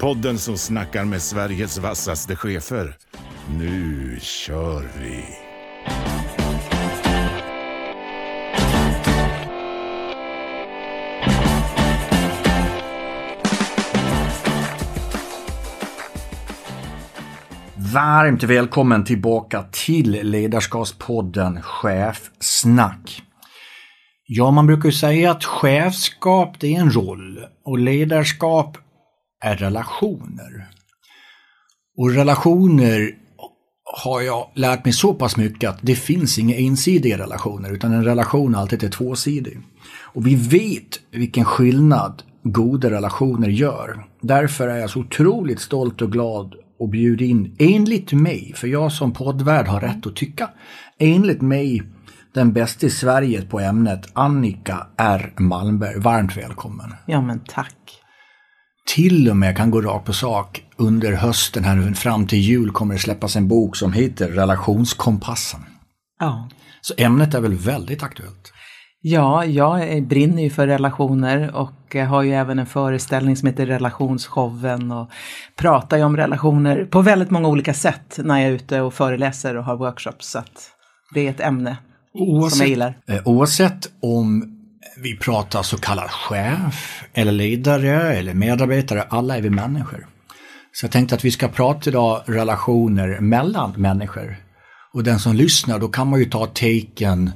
Podden som snackar med Sveriges vassaste chefer. Nu kör vi! Varmt välkommen tillbaka till Ledarskapspodden Chefsnack. Ja, man brukar ju säga att chefskap det är en roll och ledarskap är relationer. Och relationer har jag lärt mig så pass mycket att det finns inga ensidiga relationer utan en relation alltid är tvåsidig. Och vi vet vilken skillnad goda relationer gör. Därför är jag så otroligt stolt och glad och bjuder in, enligt mig, för jag som poddvärd har rätt att tycka, enligt mig den bästa i Sverige på ämnet, Annika R Malmberg. Varmt välkommen! Ja men tack! Till och med kan gå rakt på sak, under hösten här fram till jul kommer det släppas en bok som heter Relationskompassen. Ja. Så ämnet är väl väldigt aktuellt? Ja, jag brinner ju för relationer och har ju även en föreställning som heter Relationsshowen och pratar ju om relationer på väldigt många olika sätt när jag är ute och föreläser och har workshops. Så det är ett ämne oavsett, som jag gillar. Eh, oavsett om vi pratar så kallad chef eller ledare eller medarbetare, alla är vi människor. Så jag tänkte att vi ska prata idag relationer mellan människor. Och den som lyssnar, då kan man ju ta taken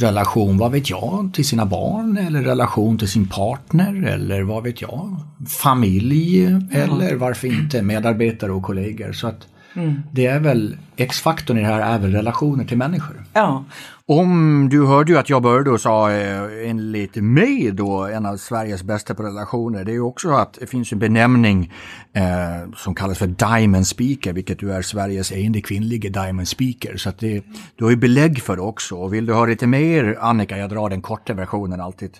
relation, vad vet jag, till sina barn eller relation till sin partner eller vad vet jag, familj mm. eller varför inte medarbetare och kollegor. Så att mm. det är väl, X-faktorn i det här är väl relationer till människor. Ja. Om du hörde ju att jag började och sa eh, enligt mig då en av Sveriges bästa på relationer. Det är ju också att det finns en benämning eh, som kallas för Diamond Speaker, vilket du är Sveriges enda kvinnliga Diamond Speaker. Så att det, du har ju belägg för det också. Och vill du höra lite mer Annika, jag drar den korta versionen alltid.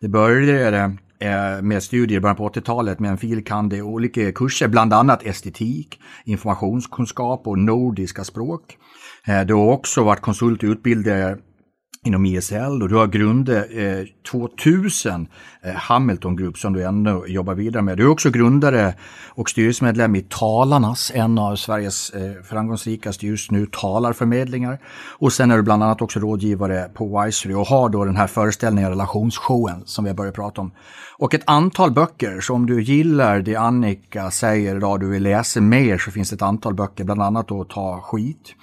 Det började eh, med studier i början på 80-talet med en filkande i olika kurser, bland annat estetik, informationskunskap och nordiska språk. Eh, du har också varit konsult och utbildare inom ISL och du har grundat eh, 2000 eh, Hamilton Group som du ännu jobbar vidare med. Du är också grundare och styrelsemedlem i Talarnas, en av Sveriges eh, framgångsrikaste just nu talarförmedlingar. Och sen är du bland annat också rådgivare på Wisery och har då den här föreställningen relationsshowen som vi har börjat prata om. Och ett antal böcker, så om du gillar det Annika säger idag, du vill läsa mer så finns det ett antal böcker, bland annat då Ta skit.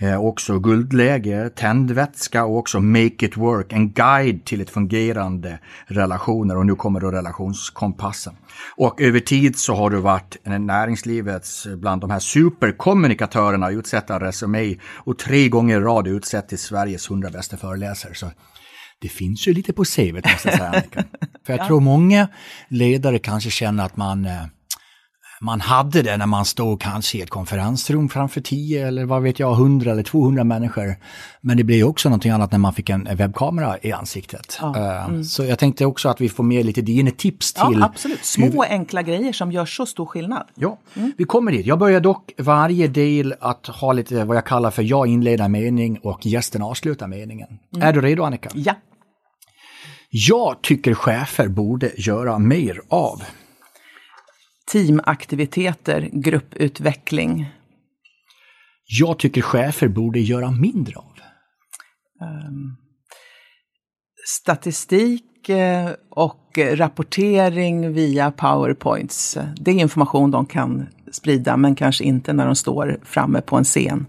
Eh, också guldläge, tändvätska och också Make it work, en guide till ett fungerande relationer och nu kommer då relationskompassen. Och över tid så har du varit näringslivets, bland de här superkommunikatörerna, utsett av Resumé och tre gånger i rad utsett till Sveriges 100 bästa föreläsare. Så det finns ju lite på CVt måste jag säga Annika. För jag tror många ledare kanske känner att man eh, man hade det när man stod kanske i ett konferensrum framför 10 eller vad vet jag, 100 eller 200 människor. Men det blir också någonting annat när man fick en webbkamera i ansiktet. Ja, eh, mm. Så jag tänkte också att vi får med lite dina tips till... Ja, absolut. Små hur... enkla grejer som gör så stor skillnad. Ja, mm. vi kommer dit. Jag börjar dock varje del att ha lite vad jag kallar för jag inleder mening och gästen avslutar meningen. Mm. Är du redo Annika? Ja. Jag tycker chefer borde göra mer av teamaktiviteter, grupputveckling? Jag tycker chefer borde göra mindre av. Um, statistik eh, och rapportering via powerpoints. Det är information de kan sprida, men kanske inte när de står framme på en scen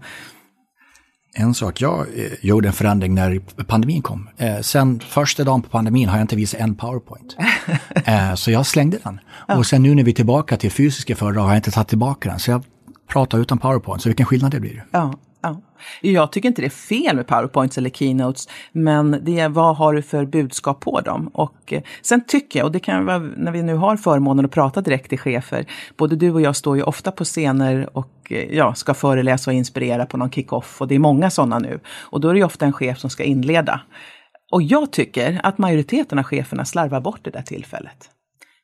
en sak, jag eh, gjorde en förändring när pandemin kom. Eh, sen första dagen på pandemin har jag inte visat en powerpoint. eh, så jag slängde den. Ja. Och sen nu när vi är tillbaka till fysiska föredrag har jag inte tagit tillbaka den. Så jag pratar utan powerpoint, så vilken skillnad det blir. Ja, Ja. Jag tycker inte det är fel med powerpoints eller keynotes, men det är vad har du för budskap på dem? Och eh, sen tycker jag, och det kan vara när vi nu har förmånen att prata direkt till chefer, både du och jag står ju ofta på scener och eh, ja, ska föreläsa och inspirera på någon kick-off och det är många sådana nu. Och då är det ju ofta en chef som ska inleda. Och jag tycker att majoriteten av cheferna slarvar bort det där tillfället.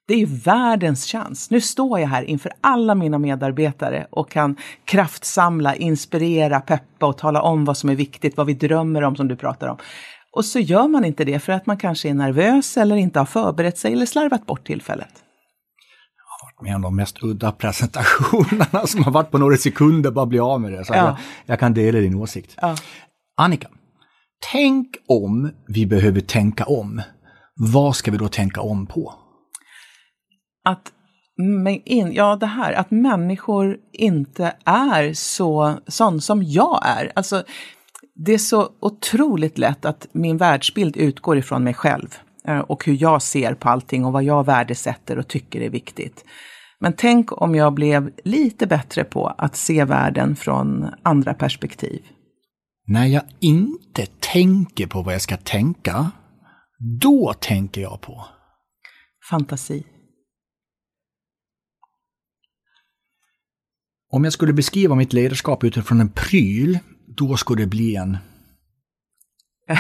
Det är ju världens chans. Nu står jag här inför alla mina medarbetare och kan kraftsamla, inspirera, peppa och tala om vad som är viktigt, vad vi drömmer om som du pratar om. Och så gör man inte det för att man kanske är nervös eller inte har förberett sig eller slarvat bort tillfället. Jag har varit med om de mest udda presentationerna som har varit på några sekunder, bara bli av med det. Så ja. jag, jag, kan dela din åsikt. Ja. Annika, tänk om vi behöver tänka om. Vad ska vi då tänka om på? Att in, ja, det här att människor inte är så sån som jag är. Alltså, det är så otroligt lätt att min världsbild utgår ifrån mig själv eh, och hur jag ser på allting och vad jag värdesätter och tycker är viktigt. Men tänk om jag blev lite bättre på att se världen från andra perspektiv. När jag inte tänker på vad jag ska tänka, då tänker jag på? Fantasi. Om jag skulle beskriva mitt ledarskap utifrån en pryl, då skulle det bli en...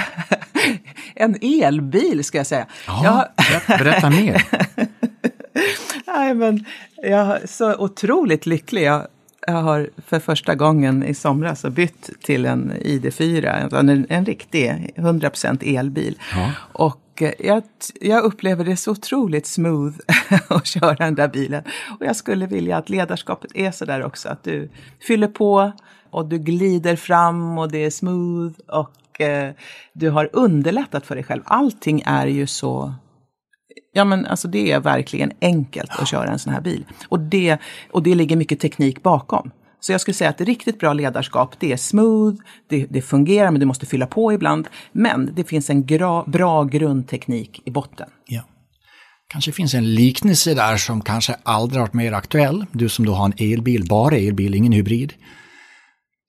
en elbil ska jag säga. Ja, jag... berätta mer. Nej, men jag är så otroligt lycklig. Jag, jag har för första gången i somras bytt till en ID4, en, en riktig 100% elbil. Ja. Och Eh, jag, jag upplever det så otroligt smooth att köra den där bilen. Och jag skulle vilja att ledarskapet är så där också, att du fyller på och du glider fram och det är smooth och eh, du har underlättat för dig själv. Allting är ju så Ja men alltså det är verkligen enkelt att köra en sån här bil. Och det, och det ligger mycket teknik bakom. Så jag skulle säga att riktigt bra ledarskap, det är smooth, det, det fungerar men du måste fylla på ibland. Men det finns en gra, bra grundteknik i botten. Ja. Kanske finns en liknelse där som kanske aldrig varit mer aktuell. Du som då har en elbil, bara elbil, ingen hybrid.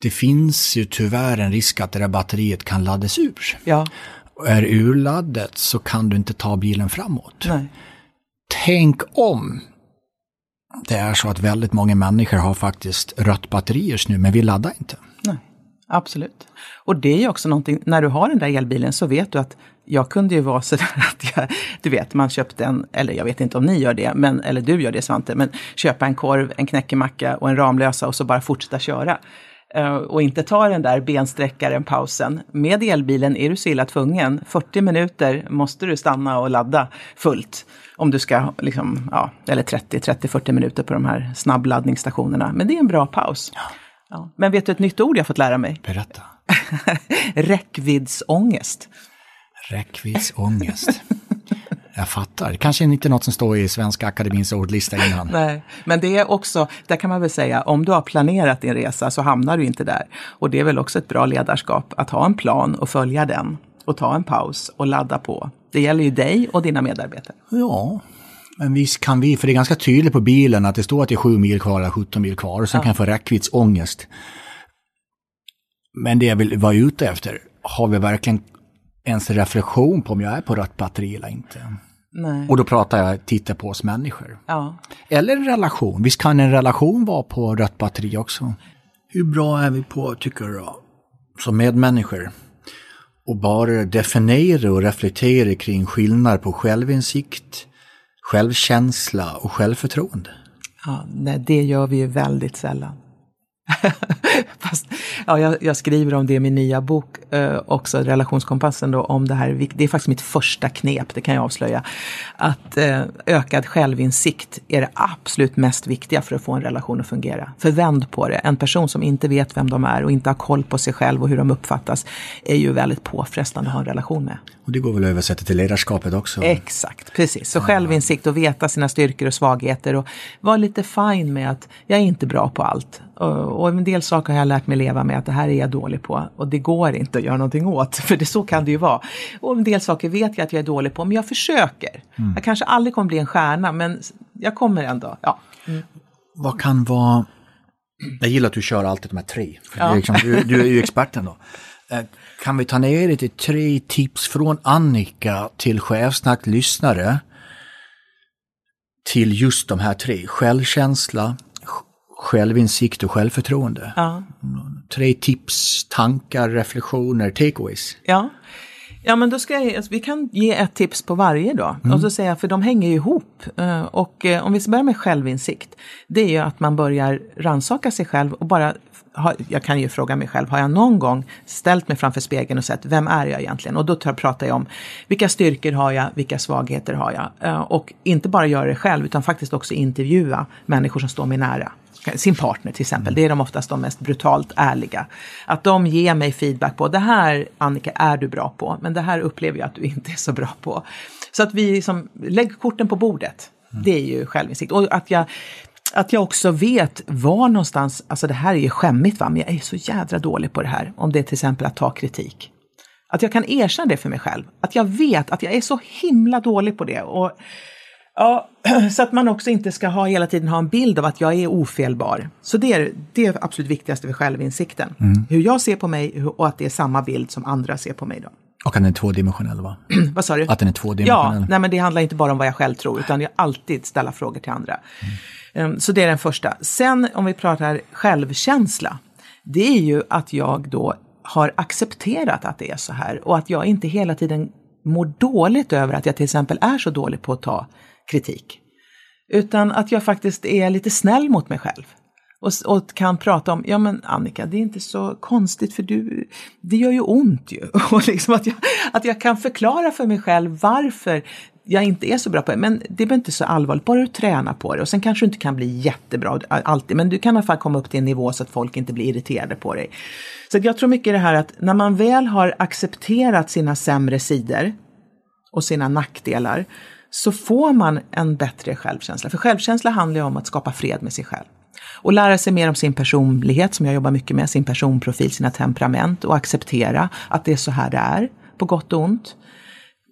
Det finns ju tyvärr en risk att det där batteriet kan laddas ur. Ja. Är urladdat så kan du inte ta bilen framåt. Nej. Tänk om det är så att väldigt många människor har faktiskt rött batteri just nu, men vi laddar inte. Nej, absolut. Och det är ju också någonting, när du har den där elbilen så vet du att jag kunde ju vara sådär att jag, du vet, man köpte en, eller jag vet inte om ni gör det, men, eller du gör det Svante, men köpa en korv, en knäckemacka och en Ramlösa och så bara fortsätta köra. Uh, och inte ta den där bensträckaren, pausen. Med elbilen är du så illa tvungen. 40 minuter måste du stanna och ladda fullt om du ska, liksom, ja, eller 30, 30, 40 minuter på de här snabbladdningsstationerna. Men det är en bra paus. Ja. Ja. Men vet du ett nytt ord jag fått lära mig? Berätta. Räckviddsångest. Räckviddsångest. Jag fattar. Kanske inte något som står i Svenska Akademins ordlista innan. Nej, men det är också, där kan man väl säga, om du har planerat din resa så hamnar du inte där. Och det är väl också ett bra ledarskap att ha en plan och följa den och ta en paus och ladda på. Det gäller ju dig och dina medarbetare. Ja, men visst kan vi, för det är ganska tydligt på bilen att det står att det är 7 mil kvar eller 17 mil kvar och sen ja. kan jag få räckviddsångest. Men det jag vill vara ute efter, har vi verkligen ens reflektion på om jag är på rött batteri eller inte? Nej. Och då pratar jag, titta på oss människor. Ja. Eller en relation, visst kan en relation vara på rött batteri också? Hur bra är vi på, tycker du, som medmänniskor? och bara definiera och reflektera kring skillnad på självinsikt, självkänsla och självförtroende. Ja, nej, det gör vi ju väldigt sällan. Fast, ja, jag, jag, skriver om det i min nya bok eh, också, Relationskompassen, då, om det här. Det är faktiskt mitt första knep, det kan jag avslöja. Att eh, ökad självinsikt är det absolut mest viktiga för att få en relation att fungera. För vänd på det, en person som inte vet vem de är och inte har koll på sig själv och hur de uppfattas är ju väldigt påfrestande att ha en relation med. Och det går väl att översätta till ledarskapet också? Exakt, precis. Så självinsikt och veta sina styrkor och svagheter och vara lite fin med att jag är inte bra på allt. Och en del saker har jag lärt mig leva med att det här är jag dålig på och det går inte att göra någonting åt. För det, så kan det ju vara. Och en del saker vet jag att jag är dålig på men jag försöker. Mm. Jag kanske aldrig kommer bli en stjärna men jag kommer ändå. Ja. Mm. Vad kan vara Jag gillar att du kör alltid de här tre. Ja. Liksom, du, du, är ju experten då. Eh, kan vi ta ner det till tre tips från Annika till chefsnack-lyssnare till just de här tre? Självkänsla, självinsikt och självförtroende. Ja. Tre tips, tankar, reflektioner, takeaways. Ja. Ja, men då ska jag, alltså, vi kan ge ett tips på varje då. Mm. Och så säga, för de hänger ju ihop. Eh, och eh, om vi börjar med självinsikt, det är ju att man börjar ransaka sig själv och bara jag kan ju fråga mig själv, har jag någon gång ställt mig framför spegeln och sett vem är jag egentligen? Och då pratar jag om vilka styrkor har jag, vilka svagheter har jag? Eh, och inte bara göra det själv utan faktiskt också intervjua människor som står mig nära sin partner till exempel, det är de oftast de mest brutalt ärliga. Att de ger mig feedback på, det här Annika är du bra på, men det här upplever jag att du inte är så bra på. Så att vi liksom, lägg korten på bordet. Det är ju självinsikt. Och att jag, att jag också vet var någonstans, alltså det här är ju skämmigt va, men jag är så jädra dålig på det här. Om det är till exempel att ta kritik. Att jag kan erkänna det för mig själv. Att jag vet att jag är så himla dålig på det. Och Ja, så att man också inte ska ha hela tiden ha en bild av att jag är ofelbar. Så det är det absolut viktigaste för självinsikten. Mm. Hur jag ser på mig och att det är samma bild som andra ser på mig då. Och att den är tvådimensionell va? vad sa du? Att den är tvådimensionell. Ja, nej men det handlar inte bara om vad jag själv tror, utan jag alltid ställa frågor till andra. Mm. Ehm, så det är den första. Sen om vi pratar självkänsla, det är ju att jag då har accepterat att det är så här och att jag inte hela tiden mår dåligt över att jag till exempel är så dålig på att ta kritik. Utan att jag faktiskt är lite snäll mot mig själv. Och, och, kan prata om, ja men Annika, det är inte så konstigt för du, det gör ju ont ju. Och liksom att, jag, att jag kan förklara för mig själv varför jag inte är så bra på det. Men det är inte så allvarligt, bara du tränar på det. Och sen kanske du inte kan bli jättebra alltid, men du kan i alla fall komma upp till en nivå så att folk inte blir irriterade på dig. Så jag tror mycket det här att när man väl har accepterat sina sämre sidor och sina nackdelar, så får man en bättre självkänsla. För självkänsla handlar ju om att skapa fred med sig själv. Och lära sig mer om sin personlighet, som jag jobbar mycket med, sin personprofil, sina temperament och acceptera att det är så här det är, på gott och ont.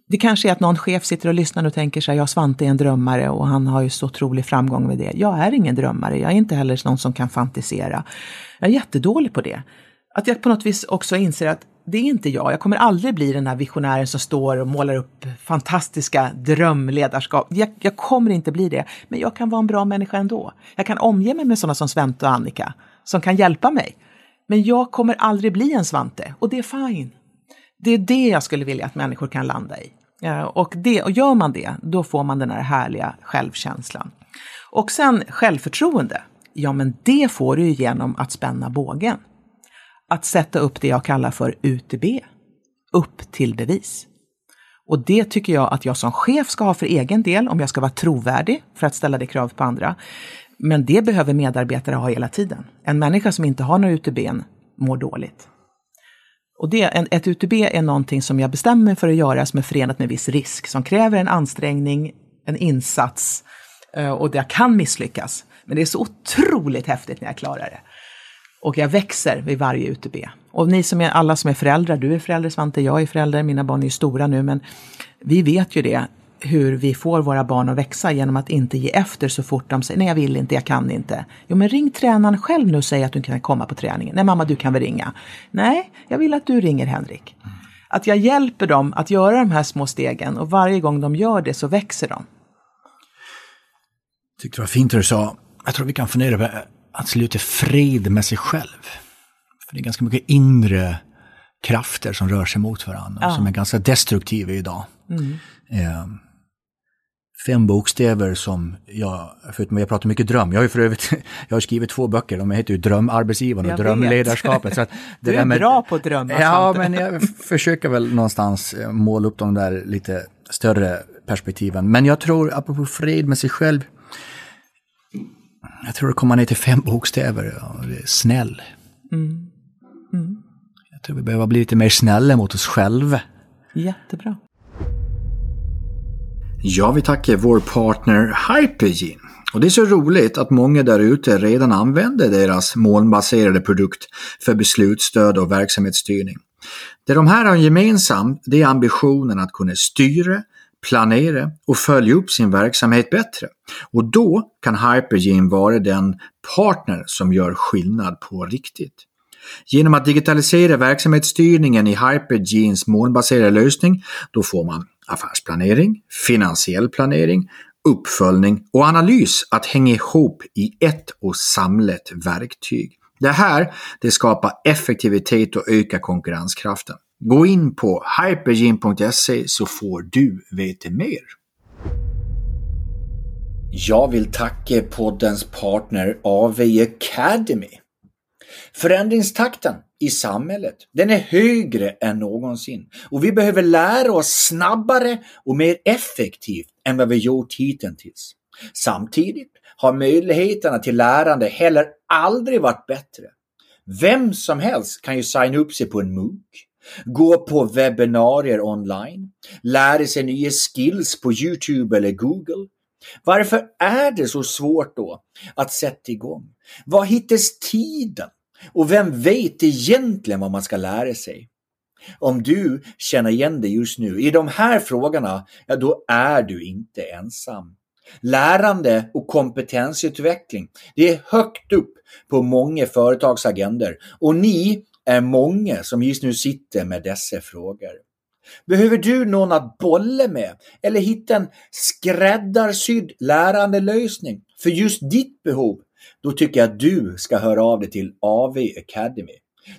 Det kanske är att någon chef sitter och lyssnar och tänker sig, ja Svante är en drömmare och han har ju så otrolig framgång med det. Jag är ingen drömmare, jag är inte heller någon som kan fantisera. Jag är jättedålig på det. Att jag på något vis också inser att det är inte jag. Jag kommer aldrig bli den här visionären som står och målar upp fantastiska drömledarskap. Jag, jag, kommer inte bli det, men jag kan vara en bra människa ändå. Jag kan omge mig med sådana som Svante och Annika som kan hjälpa mig. Men jag kommer aldrig bli en Svante och det är fine. Det är det jag skulle vilja att människor kan landa i. Eh, och, det, och gör man det, då får man den här härliga självkänslan. Och sen självförtroende. Ja, men det får du genom att spänna bågen att sätta upp det jag kallar för UTB, upp till bevis. Och det tycker jag att jag som chef ska ha för egen del om jag ska vara trovärdig för att ställa det kravet på andra. Men det behöver medarbetare ha hela tiden. En människa som inte har några UTB mår dåligt. Och det, ett UTB är någonting som jag bestämmer mig för att göra som är förenat med viss risk, som kräver en ansträngning, en insats eh, och jag kan misslyckas. Men det är så otroligt häftigt när jag klarar det. Och jag växer vid varje UTB. Och ni som är, alla som är föräldrar, du är förälder Svante, jag är förälder, mina barn är ju stora nu, men vi vet ju det, hur vi får våra barn att växa genom att inte ge efter så fort de säger nej jag vill inte, jag kan inte. Jo men ring tränaren själv nu och säg att du kan komma på träningen. Nej mamma du kan väl ringa? Nej, jag vill att du ringer Henrik. Att jag hjälper dem att göra de här små stegen och varje gång de gör det så växer de. Tyckte det var fint det du sa. Jag tror vi kan fundera över att sluta frid med sig själv. För det är ganska mycket inre krafter som rör sig mot varandra, ja. som är ganska destruktiva idag. Mm. Fem bokstäver som jag, förutom jag pratar mycket dröm, jag har ju för övrigt jag har skrivit två böcker, de heter ju Drömarbetsgivaren och Drömledarskapet. Så att det du är med, bra på drömmar. Ja, men jag försöker väl någonstans eh, måla upp de där lite större perspektiven. Men jag tror, apropå fred med sig själv, jag tror det kommer ner till fem bokstäver. Snäll. Mm. Mm. Jag tror vi behöver bli lite mer snälla mot oss själva. Jättebra. Jag vill tacka vår partner Hypergene. Och det är så roligt att många där ute redan använder deras molnbaserade produkt för beslutsstöd och verksamhetsstyrning. Det de här har gemensamt, det är ambitionen att kunna styra, planera och följa upp sin verksamhet bättre. Och då kan Hypergene vara den partner som gör skillnad på riktigt. Genom att digitalisera verksamhetsstyrningen i Hypergenes molnbaserade lösning, då får man affärsplanering, finansiell planering, uppföljning och analys att hänga ihop i ett och samlat verktyg. Det här det skapar effektivitet och ökar konkurrenskraften. Gå in på hypergene.se så får du veta mer. Jag vill tacka poddens partner AV Academy. Förändringstakten i samhället, den är högre än någonsin och vi behöver lära oss snabbare och mer effektivt än vad vi gjort hittills. Samtidigt har möjligheterna till lärande heller aldrig varit bättre. Vem som helst kan ju signa upp sig på en MOOC, gå på webbinarier online, lära sig nya skills på Youtube eller Google. Varför är det så svårt då att sätta igång? Var hittas tiden? Och vem vet egentligen vad man ska lära sig? Om du känner igen dig just nu i de här frågorna, ja då är du inte ensam. Lärande och kompetensutveckling, det är högt upp på många företags agender och ni är många som just nu sitter med dessa frågor. Behöver du någon att bolla med eller hitta en skräddarsydd lärandelösning för just ditt behov? Då tycker jag att du ska höra av dig till AV Academy.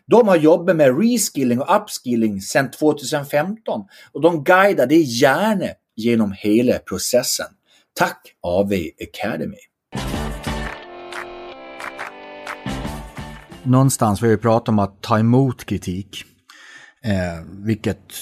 De har jobbat med reskilling och upskilling sedan 2015 och de guidar dig gärna genom hela processen. Tack AV Academy! Någonstans vill vi prata om att ta emot kritik. Eh, vilket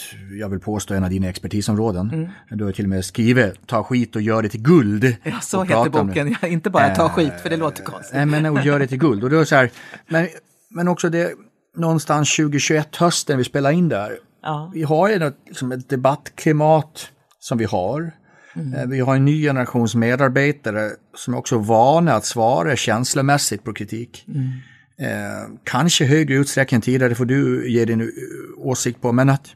jag vill påstå är en av dina expertisområden. Mm. Du har till och med skrivit ta skit och gör det till guld. Ja, så heter boken. Ja, inte bara ta skit, för det låter konstigt. Nej, men och gör det till guld. Och då är så här, men, men också det, någonstans 2021 hösten vi spelar in där. Ja. Vi har ju något, liksom ett debattklimat som vi har. Mm. Eh, vi har en ny generations medarbetare som är också vana att svara känslomässigt på kritik. Mm. Eh, kanske högre utsträckning än tidigare, får du ge din eh, åsikt på, men att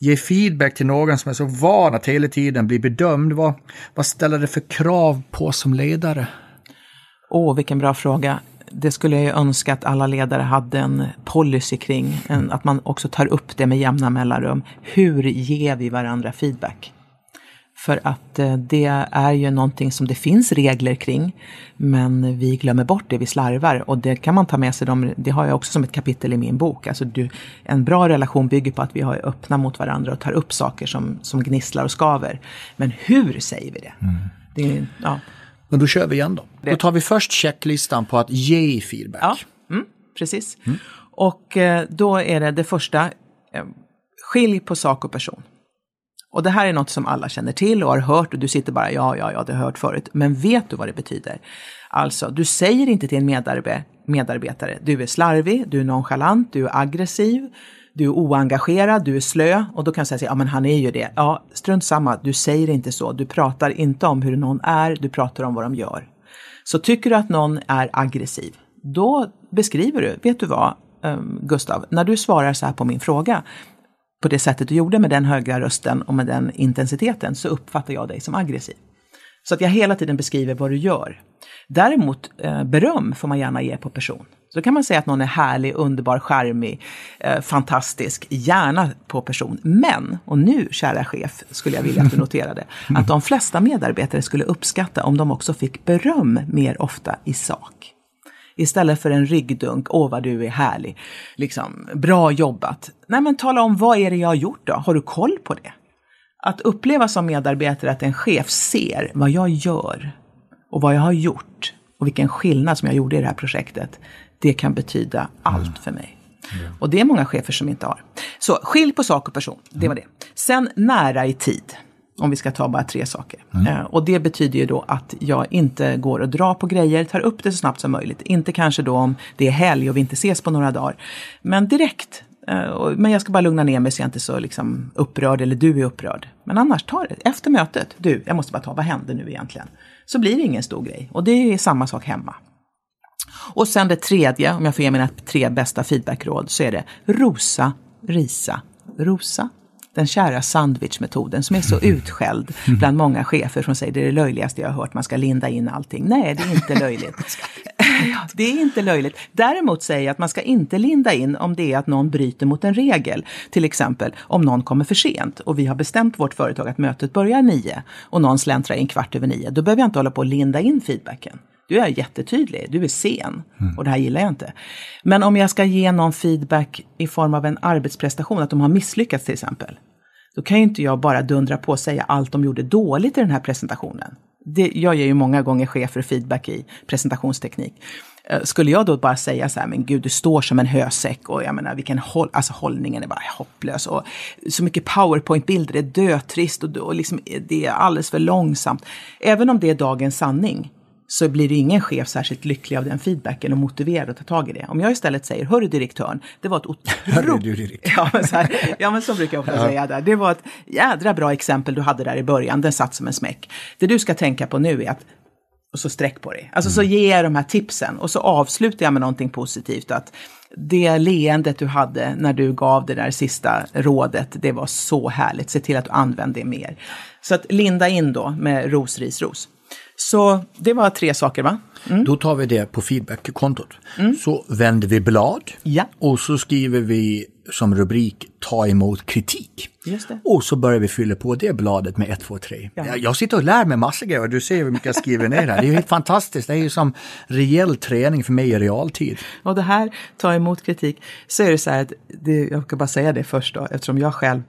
ge feedback till någon som är så van att hela tiden bli bedömd, vad, vad ställer det för krav på som ledare? Åh, oh, vilken bra fråga. Det skulle jag ju önska att alla ledare hade en policy kring, en, att man också tar upp det med jämna mellanrum. Hur ger vi varandra feedback? För att eh, det är ju någonting som det finns regler kring. Men vi glömmer bort det, vi slarvar. Och det kan man ta med sig, de, det har jag också som ett kapitel i min bok. Alltså du, en bra relation bygger på att vi är öppna mot varandra och tar upp saker som, som gnisslar och skaver. Men hur säger vi det? Mm. det ja. Men då kör vi igen då. Det. Då tar vi först checklistan på att ge feedback. Ja, mm, precis. Mm. Och eh, då är det det första, eh, skilj på sak och person. Och det här är något som alla känner till och har hört och du sitter bara ja, ja, ja, det har jag hört förut. Men vet du vad det betyder? Alltså, du säger inte till en medarbe medarbetare, du är slarvig, du är nonchalant, du är aggressiv, du är oengagerad, du är slö. Och då kan jag säga, ja men han är ju det. Ja, strunt samma, du säger inte så. Du pratar inte om hur någon är, du pratar om vad de gör. Så tycker du att någon är aggressiv, då beskriver du, vet du vad, um, Gustav, när du svarar så här på min fråga, på det sättet du gjorde med den höga rösten och med den intensiteten så uppfattar jag dig som aggressiv. Så att jag hela tiden beskriver vad du gör. Däremot eh, beröm får man gärna ge på person. Så kan man säga att någon är härlig, underbar, charmig, eh, fantastisk, gärna på person. Men, och nu kära chef, skulle jag vilja att du noterade, att de flesta medarbetare skulle uppskatta om de också fick beröm mer ofta i sak. Istället för en ryggdunk, åh vad du är härlig, liksom, bra jobbat. Nej men tala om, vad är det jag har gjort då? Har du koll på det? Att uppleva som medarbetare att en chef ser vad jag gör och vad jag har gjort och vilken skillnad som jag gjorde i det här projektet, det kan betyda allt mm. för mig. Mm. Och det är många chefer som inte har. Så skilj på sak och person, det var det. Sen nära i tid. Om vi ska ta bara tre saker. Mm. Eh, och det betyder ju då att jag inte går och drar på grejer, tar upp det så snabbt som möjligt. Inte kanske då om det är helg och vi inte ses på några dagar. Men direkt. Eh, men jag ska bara lugna ner mig så jag inte är så liksom upprörd eller du är upprörd. Men annars, ta det. Efter mötet, du, jag måste bara ta, vad hände nu egentligen? Så blir det ingen stor grej. Och det är samma sak hemma. Och sen det tredje, om jag får ge mina tre bästa feedbackråd, så är det rosa, risa, rosa, den kära sandwichmetoden som är så utskälld bland många chefer som säger det är det löjligaste jag har hört, man ska linda in allting. Nej, det är inte löjligt. det är inte löjligt. Däremot säger jag att man ska inte linda in om det är att någon bryter mot en regel. Till exempel om någon kommer för sent och vi har bestämt vårt företag att mötet börjar nio och någon släntrar in kvart över nio. Då behöver jag inte hålla på och linda in feedbacken. Du är jättetydlig, du är sen mm. och det här gillar jag inte. Men om jag ska ge någon feedback i form av en arbetsprestation, att de har misslyckats till exempel. Då kan ju inte jag bara dundra på och säga allt de gjorde dåligt i den här presentationen. Det, jag ger ju många gånger chefer feedback i presentationsteknik. Eh, skulle jag då bara säga så här, men gud, du står som en hösäck och jag menar, vilken håll, alltså hållningen är bara hopplös och så mycket powerpoint-bilder, det är dötrist och, och liksom, det är alldeles för långsamt. Även om det är dagens sanning så blir ingen chef särskilt lycklig av den feedbacken och motiverad att ta tag i det. Om jag istället säger, hörru direktören, det var ett otroligt... ja, men så här, ja, men så brukar jag ofta ja. säga där. Det var ett jädra bra exempel du hade där i början, den satt som en smäck. Det du ska tänka på nu är att och så sträck på dig. Alltså mm. så ger jag de här tipsen och så avslutar jag med någonting positivt. Att det leendet du hade när du gav det där sista rådet, det var så härligt. Se till att du använder det mer. Så att linda in då med ros, ris, ros. Så det var tre saker va? Mm. Då tar vi det på feedback-kontot. Mm. Så vänder vi blad ja. och så skriver vi som rubrik ta emot kritik. Och så börjar vi fylla på det bladet med 1, 2, 3. Jag sitter och lär mig massor grejer och du ser hur mycket jag skriver ner här. Det är helt fantastiskt. Det är ju som rejäl träning för mig i realtid. Och det här, ta emot kritik, så är det så här att, det, jag ska bara säga det först då, eftersom jag själv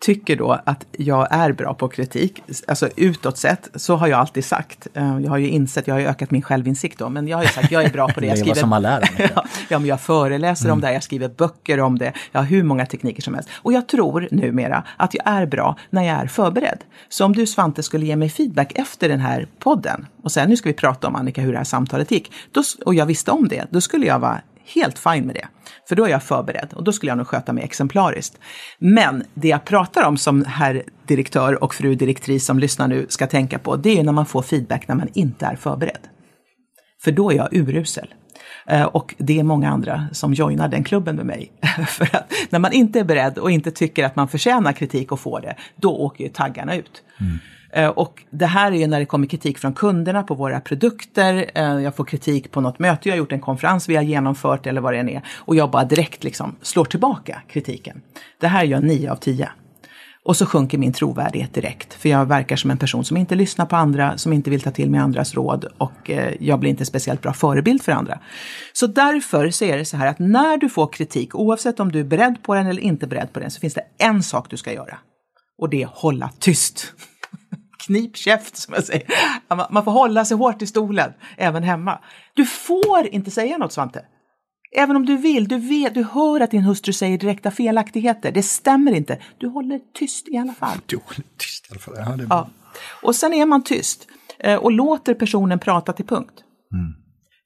tycker då att jag är bra på kritik. Alltså utåt sett, så har jag alltid sagt. Eh, jag har ju insett, jag har ju ökat min självinsikt då, men jag har ju sagt jag är bra på det. Jag skriver, som ja, men jag föreläser mm. om det, jag skriver böcker om det, jag har hur många tekniker som helst. Och jag tror numera att jag är bra när jag är förberedd. Så om du Svante skulle ge mig feedback efter den här podden och säga nu ska vi prata om Annika hur det här samtalet gick, då, och jag visste om det, då skulle jag vara helt fine med det. För då är jag förberedd och då skulle jag nog sköta mig exemplariskt. Men det jag pratar om som herr direktör och fru direktris som lyssnar nu ska tänka på, det är när man får feedback när man inte är förberedd. För då är jag urusel. Eh, och det är många andra som joinar den klubben med mig. För att när man inte är beredd och inte tycker att man förtjänar kritik och får det, då åker ju taggarna ut. Mm. Eh, och det här är ju när det kommer kritik från kunderna på våra produkter. Eh, jag får kritik på något möte, jag har gjort en konferens vi har genomfört eller vad det än är. Och jag bara direkt liksom slår tillbaka kritiken. Det här gör nio av tio. Och så sjunker min trovärdighet direkt. För jag verkar som en person som inte lyssnar på andra, som inte vill ta till mig andras råd och eh, jag blir inte speciellt bra förebild för andra. Så därför så är det så här att när du får kritik, oavsett om du är beredd på den eller inte beredd på den, så finns det en sak du ska göra. Och det är hålla tyst knip käft som jag säger. Man får hålla sig hårt i stolen, även hemma. Du får inte säga något Svante. Även om du vill, du, vet, du hör att din hustru säger direkta felaktigheter. Det stämmer inte. Du håller tyst i alla fall. Du håller tyst i alla fall. Ja, det... ja. Och sen är man tyst eh, och låter personen prata till punkt. Mm.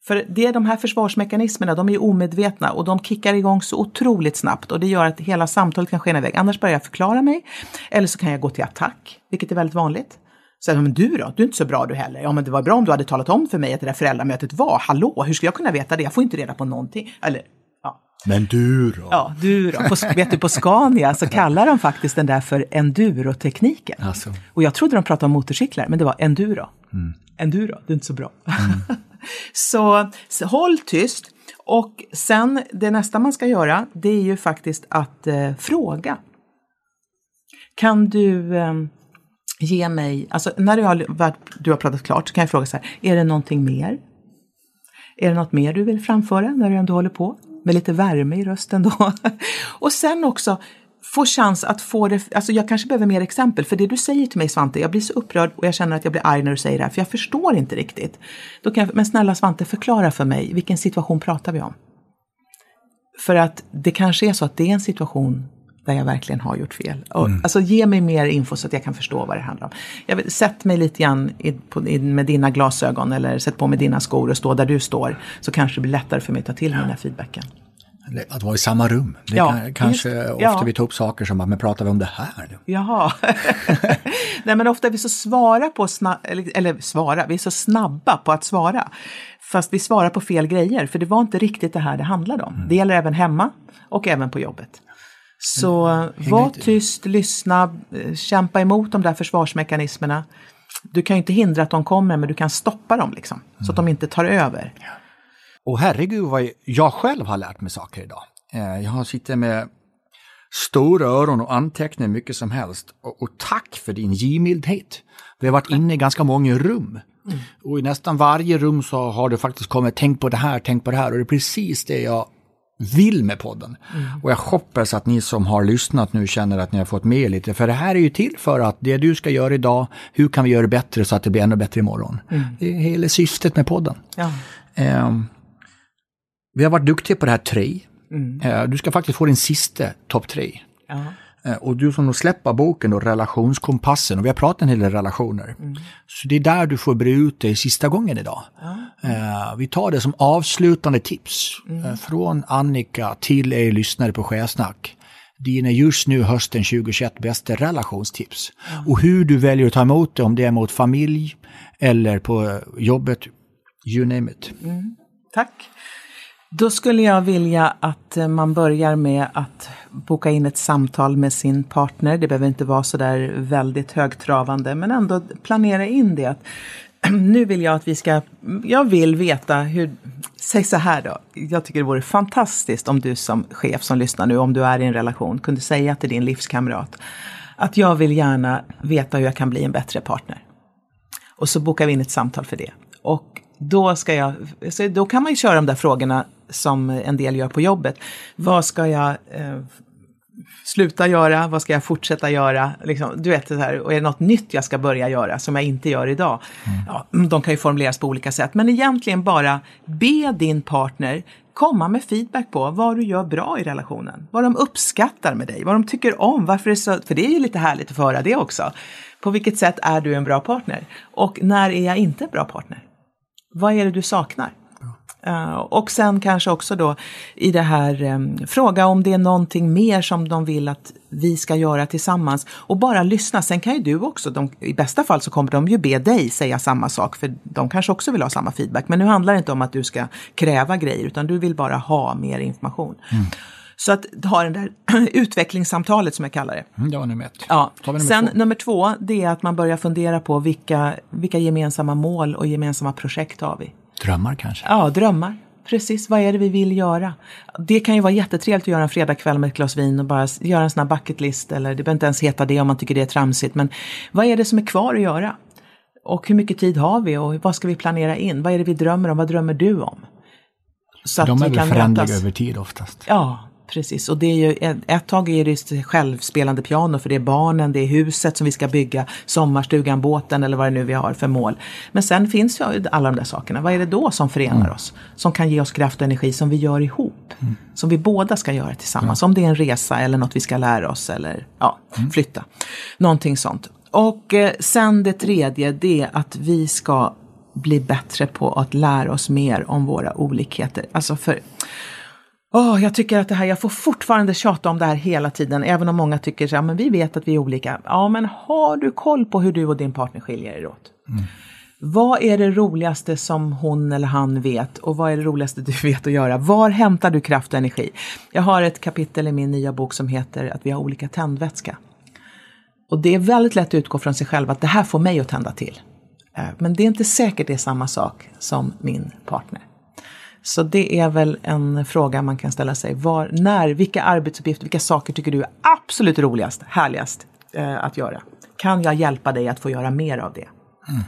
För det är de här försvarsmekanismerna, de är omedvetna och de kickar igång så otroligt snabbt och det gör att hela samtalet kan skena iväg. Annars börjar jag förklara mig eller så kan jag gå till attack, vilket är väldigt vanligt. Så men du då? Du är inte så bra du heller. Ja, men det var bra om du hade talat om för mig att det där föräldramötet var. Hallå, hur skulle jag kunna veta det? Jag får inte reda på någonting. Eller, ja. Men du då? Ja, du då? På, vet du, på Scania så kallar de faktiskt den där för endurotekniken. Alltså. Och jag trodde de pratade om motorcyklar, men det var enduro. Mm. Enduro, det är inte så bra. Mm. så, så håll tyst. Och sen det nästa man ska göra, det är ju faktiskt att eh, fråga. Kan du eh, ge mig, alltså när du har, du har pratat klart så kan jag fråga så här, är det någonting mer? Är det något mer du vill framföra när du ändå håller på? Med lite värme i rösten då. och sen också få chans att få det, alltså jag kanske behöver mer exempel, för det du säger till mig Svante, jag blir så upprörd och jag känner att jag blir arg när du säger det här, för jag förstår inte riktigt. Då kan jag, men snälla Svante, förklara för mig, vilken situation pratar vi om? För att det kanske är så att det är en situation där jag verkligen har gjort fel. Och, mm. Alltså ge mig mer info så att jag kan förstå vad det handlar om. Jag vill, sätt mig lite grann i, på, i, med dina glasögon eller sätt på mig dina skor och stå där du står. Så kanske det blir lättare för mig att ta till mig den här feedbacken. Att vara i samma rum. Det ja, kan, kanske just, ofta ja. vi tar upp saker som, men pratar vi om det här? Jaha. Nej men ofta är vi så svara på, eller, eller svara, vi är så snabba på att svara. Fast vi svarar på fel grejer, för det var inte riktigt det här det handlade om. Mm. Det gäller även hemma och även på jobbet. Så mm. var tyst, lyssna, eh, kämpa emot de där försvarsmekanismerna. Du kan ju inte hindra att de kommer, men du kan stoppa dem liksom, mm. så att de inte tar över. Och herregud vad jag själv har lärt mig saker idag. Eh, jag har suttit med stora öron och antecknat mycket som helst. Och, och tack för din givmildhet. Vi har varit inne i ganska många rum. Mm. Och i nästan varje rum så har det faktiskt kommit, tänk på det här, tänk på det här. Och det är precis det jag vill med podden. Mm. Och jag hoppas att ni som har lyssnat nu känner att ni har fått med lite. För det här är ju till för att det du ska göra idag, hur kan vi göra det bättre så att det blir ännu bättre imorgon? Mm. Det är hela syftet med podden. Ja. Um, vi har varit duktiga på det här tre. Mm. Uh, du ska faktiskt få din sista topp tre. Ja. Eh, och du som släpper boken då, Relationskompassen, och vi har pratat en hel del relationer. Mm. Så det är där du får bre ut dig sista gången idag. Mm. vi tar det som avslutande tips mm. Eh, från Annika till er lyssnare på Skärsnack. Dina just nu hösten 2021 bästa relationstips. Och hur du väljer att ta emot det, om det är mot familj eller på jobbet, you name it. Mm. Tack. Då skulle jag vilja att eh, man börjar med att boka in ett samtal med sin partner. Det behöver inte vara så där väldigt högtravande, men ändå planera in det. nu vill jag att vi ska, jag vill veta hur, säg så här då. Jag tycker det vore fantastiskt om du som chef som lyssnar nu, om du är i en relation, kunde säga till din livskamrat att jag vill gärna veta hur jag kan bli en bättre partner. Och så bokar vi in ett samtal för det. Och då, ska jag, då kan man ju köra de där frågorna som en del gör på jobbet. Vad ska jag eh, sluta göra? Vad ska jag fortsätta göra? Liksom, du vet, det här, och är det något nytt jag ska börja göra som jag inte gör idag? Mm. Ja, de kan ju formuleras på olika sätt, men egentligen bara be din partner komma med feedback på vad du gör bra i relationen. Vad de uppskattar med dig, vad de tycker om, varför det är så, för det är ju lite härligt att få höra det också. På vilket sätt är du en bra partner? Och när är jag inte en bra partner? Vad är det du saknar? Uh, och sen kanske också då i det här, um, fråga om det är någonting mer som de vill att vi ska göra tillsammans. Och bara lyssna. Sen kan ju du också, de, i bästa fall så kommer de ju be dig säga samma sak, för de kanske också vill ha samma feedback. Men nu handlar det inte om att du ska kräva grejer, utan du vill bara ha mer information. Mm. Så att ha det där utvecklingssamtalet som jag kallar det. Mm, det var nummer ett. Ja. Nummer Sen två. nummer två, det är att man börjar fundera på vilka, vilka gemensamma mål och gemensamma projekt har vi. Drömmar kanske? Ja, drömmar. Precis, vad är det vi vill göra? Det kan ju vara jättetrevligt att göra en fredagkväll med ett glas vin och bara göra en sån här bucket list eller det behöver inte ens heta det om man tycker det är tramsigt. Men vad är det som är kvar att göra? Och hur mycket tid har vi och vad ska vi planera in? Vad är det vi drömmer om? Vad drömmer du om? Så De är väl förändliga över tid oftast? Ja, Precis, och det är ju ett, ett tag är det självspelande piano för det är barnen, det är huset som vi ska bygga, sommarstugan, båten eller vad det nu vi har för mål. Men sen finns ju alla de där sakerna. Vad är det då som förenar mm. oss? Som kan ge oss kraft och energi som vi gör ihop. Mm. Som vi båda ska göra tillsammans. Mm. Om det är en resa eller något vi ska lära oss eller ja, mm. flytta. Någonting sånt. Och eh, sen det tredje, det är att vi ska bli bättre på att lära oss mer om våra olikheter. Alltså för Oh, jag tycker att det här, jag får fortfarande tjata om det här hela tiden, även om många tycker så här, men vi vet att vi är olika. Ja, men har du koll på hur du och din partner skiljer er åt? Mm. Vad är det roligaste som hon eller han vet och vad är det roligaste du vet att göra? Var hämtar du kraft och energi? Jag har ett kapitel i min nya bok som heter att vi har olika tändvätska. Och det är väldigt lätt att utgå från sig själv att det här får mig att tända till. Eh, men det är inte säkert det är samma sak som min partner. Så det är väl en fråga man kan ställa sig. Var, när, vilka arbetsuppgifter, vilka saker tycker du är absolut roligast, härligast eh, att göra? Kan jag hjälpa dig att få göra mer av det? Mm.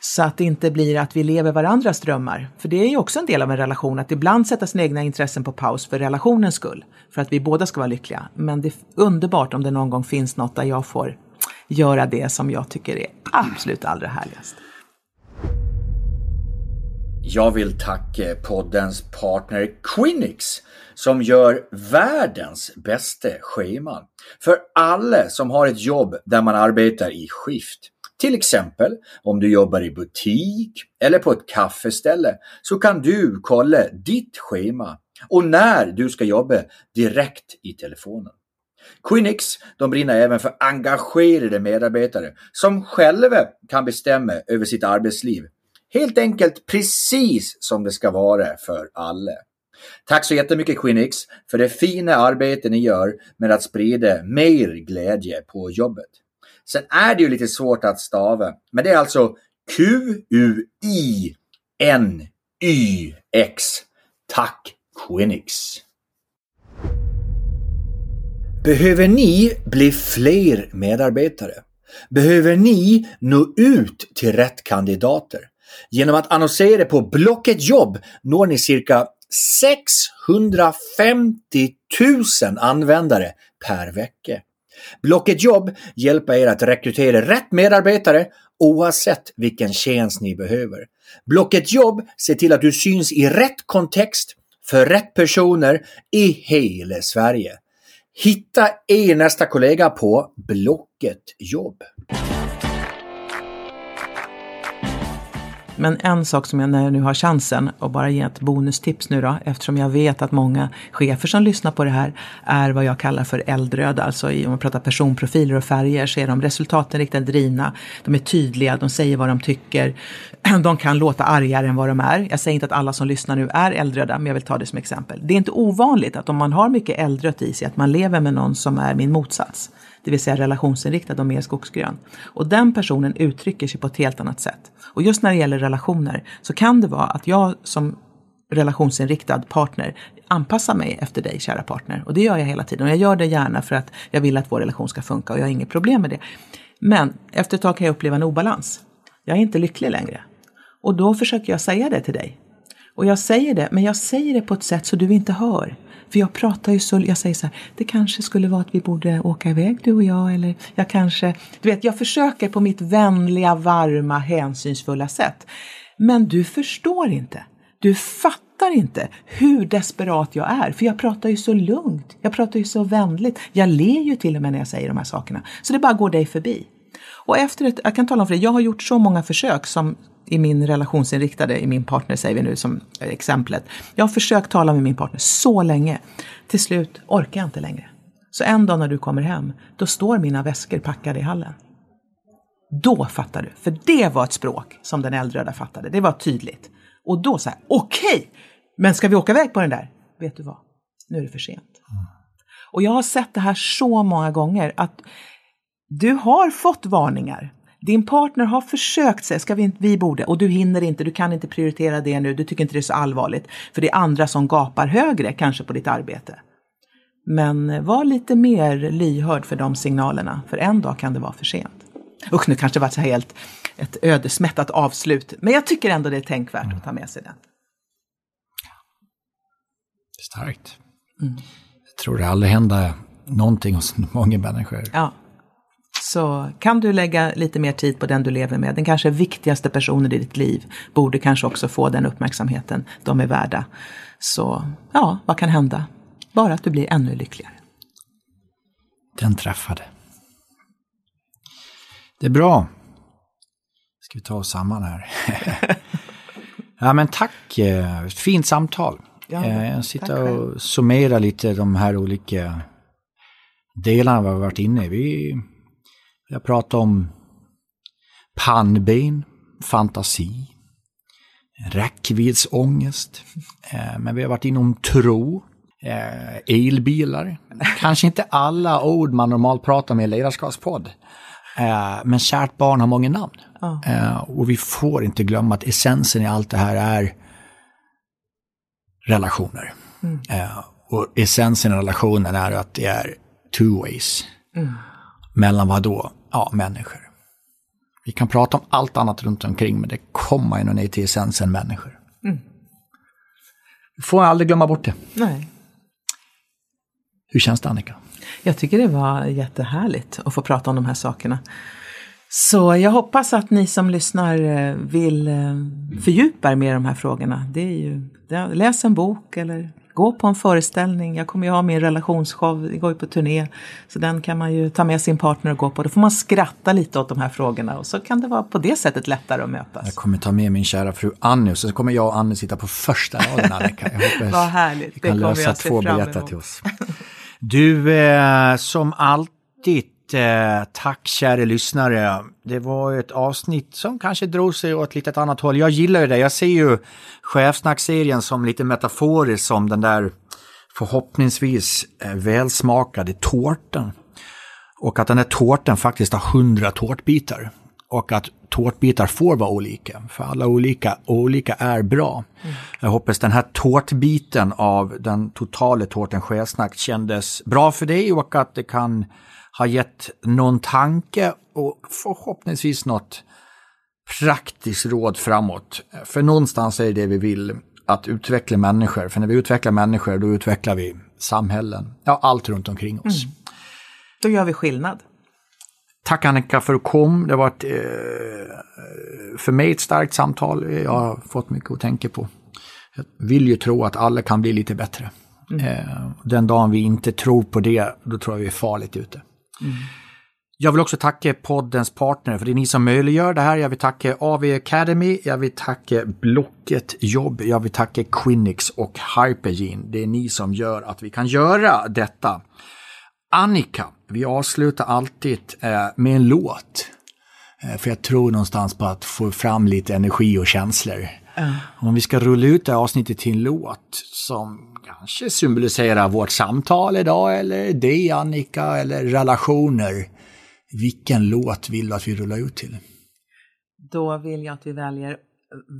Så att det inte blir att vi lever varandras drömmar. För det är ju också en del av en relation, att ibland sätta sina egna intressen på paus för relationens skull. För att vi båda ska vara lyckliga. Men det är underbart om det någon gång finns något där jag får göra det som jag tycker är absolut allra härligast. Jag vill tacka poddens partner Quinix som gör världens bästa scheman för alla som har ett jobb där man arbetar i skift. Till exempel om du jobbar i butik eller på ett kaffeställe så kan du kolla ditt schema och när du ska jobba direkt i telefonen. Quinix de brinner även för engagerade medarbetare som själva kan bestämma över sitt arbetsliv Helt enkelt precis som det ska vara för alla. Tack så jättemycket Quinix för det fina arbete ni gör med att sprida mer glädje på jobbet. Sen är det ju lite svårt att stava, men det är alltså Q-U-I-N-Y-X. Tack Quinix! Behöver ni bli fler medarbetare? Behöver ni nå ut till rätt kandidater? Genom att annonsera på Blocket jobb når ni cirka 650 000 användare per vecka. Blocket jobb hjälper er att rekrytera rätt medarbetare oavsett vilken tjänst ni behöver. Blocket jobb ser till att du syns i rätt kontext för rätt personer i hela Sverige. Hitta er nästa kollega på Blocket jobb. Men en sak som jag när jag nu har chansen och bara ge ett bonustips nu då, eftersom jag vet att många chefer som lyssnar på det här är vad jag kallar för eldröda, alltså om man pratar personprofiler och färger så är de resultatinriktade, drivna, de är tydliga, de säger vad de tycker, de kan låta argare än vad de är. Jag säger inte att alla som lyssnar nu är eldröda, men jag vill ta det som exempel. Det är inte ovanligt att om man har mycket eldrött i sig, att man lever med någon som är min motsats det vill säga relationsinriktad och mer skogsgrön. Och den personen uttrycker sig på ett helt annat sätt. Och just när det gäller relationer så kan det vara att jag som relationsinriktad partner anpassar mig efter dig, kära partner. Och det gör jag hela tiden. Och jag gör det gärna för att jag vill att vår relation ska funka och jag har inget problem med det. Men efter ett tag kan jag uppleva en obalans. Jag är inte lycklig längre. Och då försöker jag säga det till dig. Och jag säger det, men jag säger det på ett sätt så du inte hör. För jag pratar ju så, jag säger så här, det kanske skulle vara att vi borde åka iväg du och jag eller jag kanske, du vet, jag försöker på mitt vänliga, varma, hänsynsfulla sätt. Men du förstår inte. Du fattar inte hur desperat jag är, för jag pratar ju så lugnt. Jag pratar ju så vänligt. Jag ler ju till och med när jag säger de här sakerna. Så det bara går dig förbi. Och efter ett, jag kan tala om för dig, jag har gjort så många försök som i min relationsinriktade, i min partner säger vi nu som exemplet. Jag har försökt tala med min partner så länge. Till slut orkar jag inte längre. Så en dag när du kommer hem, då står mina väskor packade i hallen. Då fattar du, för det var ett språk som den eldröda fattade. Det var tydligt. Och då så här, okej, okay, men ska vi åka iväg på den där? Vet du vad? Nu är det för sent. Mm. Och jag har sett det här så många gånger att du har fått varningar din partner har försökt säga, ska vi, vi borde, och du hinner inte, du kan inte prioritera det nu, du tycker inte det är så allvarligt. För det är andra som gapar högre kanske på ditt arbete. Men var lite mer lyhörd för de signalerna, för en dag kan det vara för sent. Usch, nu kanske det var så helt ett ödesmättat avslut, men jag tycker ändå det är tänkvärt att ta med sig den. Starkt. Mm. Jag tror det aldrig händer någonting hos många människor. Ja så kan du lägga lite mer tid på den du lever med. Den kanske viktigaste personen i ditt liv borde kanske också få den uppmärksamheten de är värda. Så ja, vad kan hända? Bara att du blir ännu lyckligare. Den träffade. Det är bra. Ska vi ta oss samman här. ja men tack, eh, fint samtal. Ja, eh, jag sitter och summerar lite de här olika delarna vi har varit inne i. Vi jag pratar om pannben, fantasi, räckviddsångest. Eh, men vi har varit inom tro, eh, elbilar. Kanske inte alla ord man normalt pratar om i ledarskapspodd. Eh, men kärt barn har många namn. Och vi får inte glömma att essensen i allt det här är relationer. Mm. Och essensen i relationen är att det är two ways. Mm. Mellan vad då? Ja, människor. Vi kan prata om allt annat runt omkring, men det kommer ändå ner till essensen människor. Mm. Vi får aldrig glömma bort det. Nej. Hur känns det Annika? Jag tycker det var jättehärligt att få prata om de här sakerna. Så jag hoppas att ni som lyssnar eh, vill eh, fördjupa er med de här frågorna. Det är ju, läs en bok eller gå på en föreställning. Jag kommer ju ha min relationsshow, jag går ju på turné. Så den kan man ju ta med sin partner och gå på. Då får man skratta lite åt de här frågorna och så kan det vara på det sättet lättare att mötas. Jag kommer ta med min kära fru Annie och så kommer jag och Annie sitta på första raden Annika. Jag hoppas Vad härligt, vi kan lösa två biljetter till oss. Du, eh, som alltid tack kära lyssnare. Det var ett avsnitt som kanske drog sig åt lite ett annat håll. Jag gillar ju det. Jag ser ju chefsnackserien som lite metaforiskt som den där förhoppningsvis eh, välsmakade tårtan. Och att den där tårtan faktiskt har hundra tårtbitar. Och att tårtbitar får vara olika, för alla olika, olika är bra. Mm. Jag hoppas den här tårtbiten av den totala tårten Chefsnack kändes bra för dig och att det kan ha gett någon tanke och förhoppningsvis något praktiskt råd framåt. För någonstans är det det vi vill, att utveckla människor. För när vi utvecklar människor, då utvecklar vi samhällen. Ja, allt runt omkring oss. Mm. Då gör vi skillnad. Tack Annika för att du kom. Det har varit eh, för mig ett starkt samtal. Jag har fått mycket att tänka på. Jag vill ju tro att alla kan bli lite bättre. Mm. Eh, den dagen vi inte tror på det, då tror jag vi är farligt ute. Mm. Jag vill också tacka poddens partner, för det är ni som möjliggör det här. Jag vill tacka AV Academy, jag vill tacka Blocket Jobb, jag vill tacka Quinix och Hypergene. Det är ni som gör att vi kan göra detta. Annika, vi avslutar alltid eh, med en låt. Eh, för jag tror någonstans på att få fram lite energi och känslor. Uh. Om vi ska rulla ut det här avsnittet till en låt som kanske symboliserar vårt samtal idag eller dig Annika eller relationer. Vilken låt vill du att vi rullar ut till? Då vill jag att vi väljer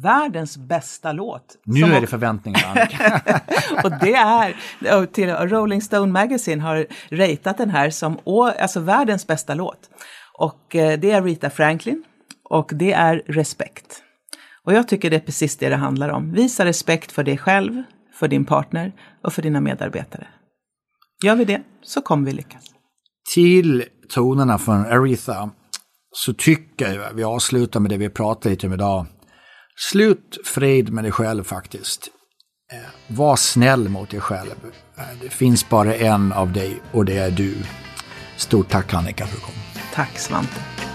världens bästa låt. Nu är det förväntningar, Annika. och det är, till Rolling Stone Magazine har ratat den här som alltså världens bästa låt. Och eh, det är Rita Franklin och det är respekt. Och jag tycker det är precis det det handlar om. Visa respekt för dig själv, för din partner och för dina medarbetare. Gör vi det så kommer vi lyckas. Till tonerna från Aretha så tycker jag vi avslutar med det vi pratade lite om idag. Slut fred med dig själv faktiskt. Eh, var snäll mot dig själv. Eh, det finns bara en av dig och det är du. Stort tack Annika för att du kom. Tack Svante.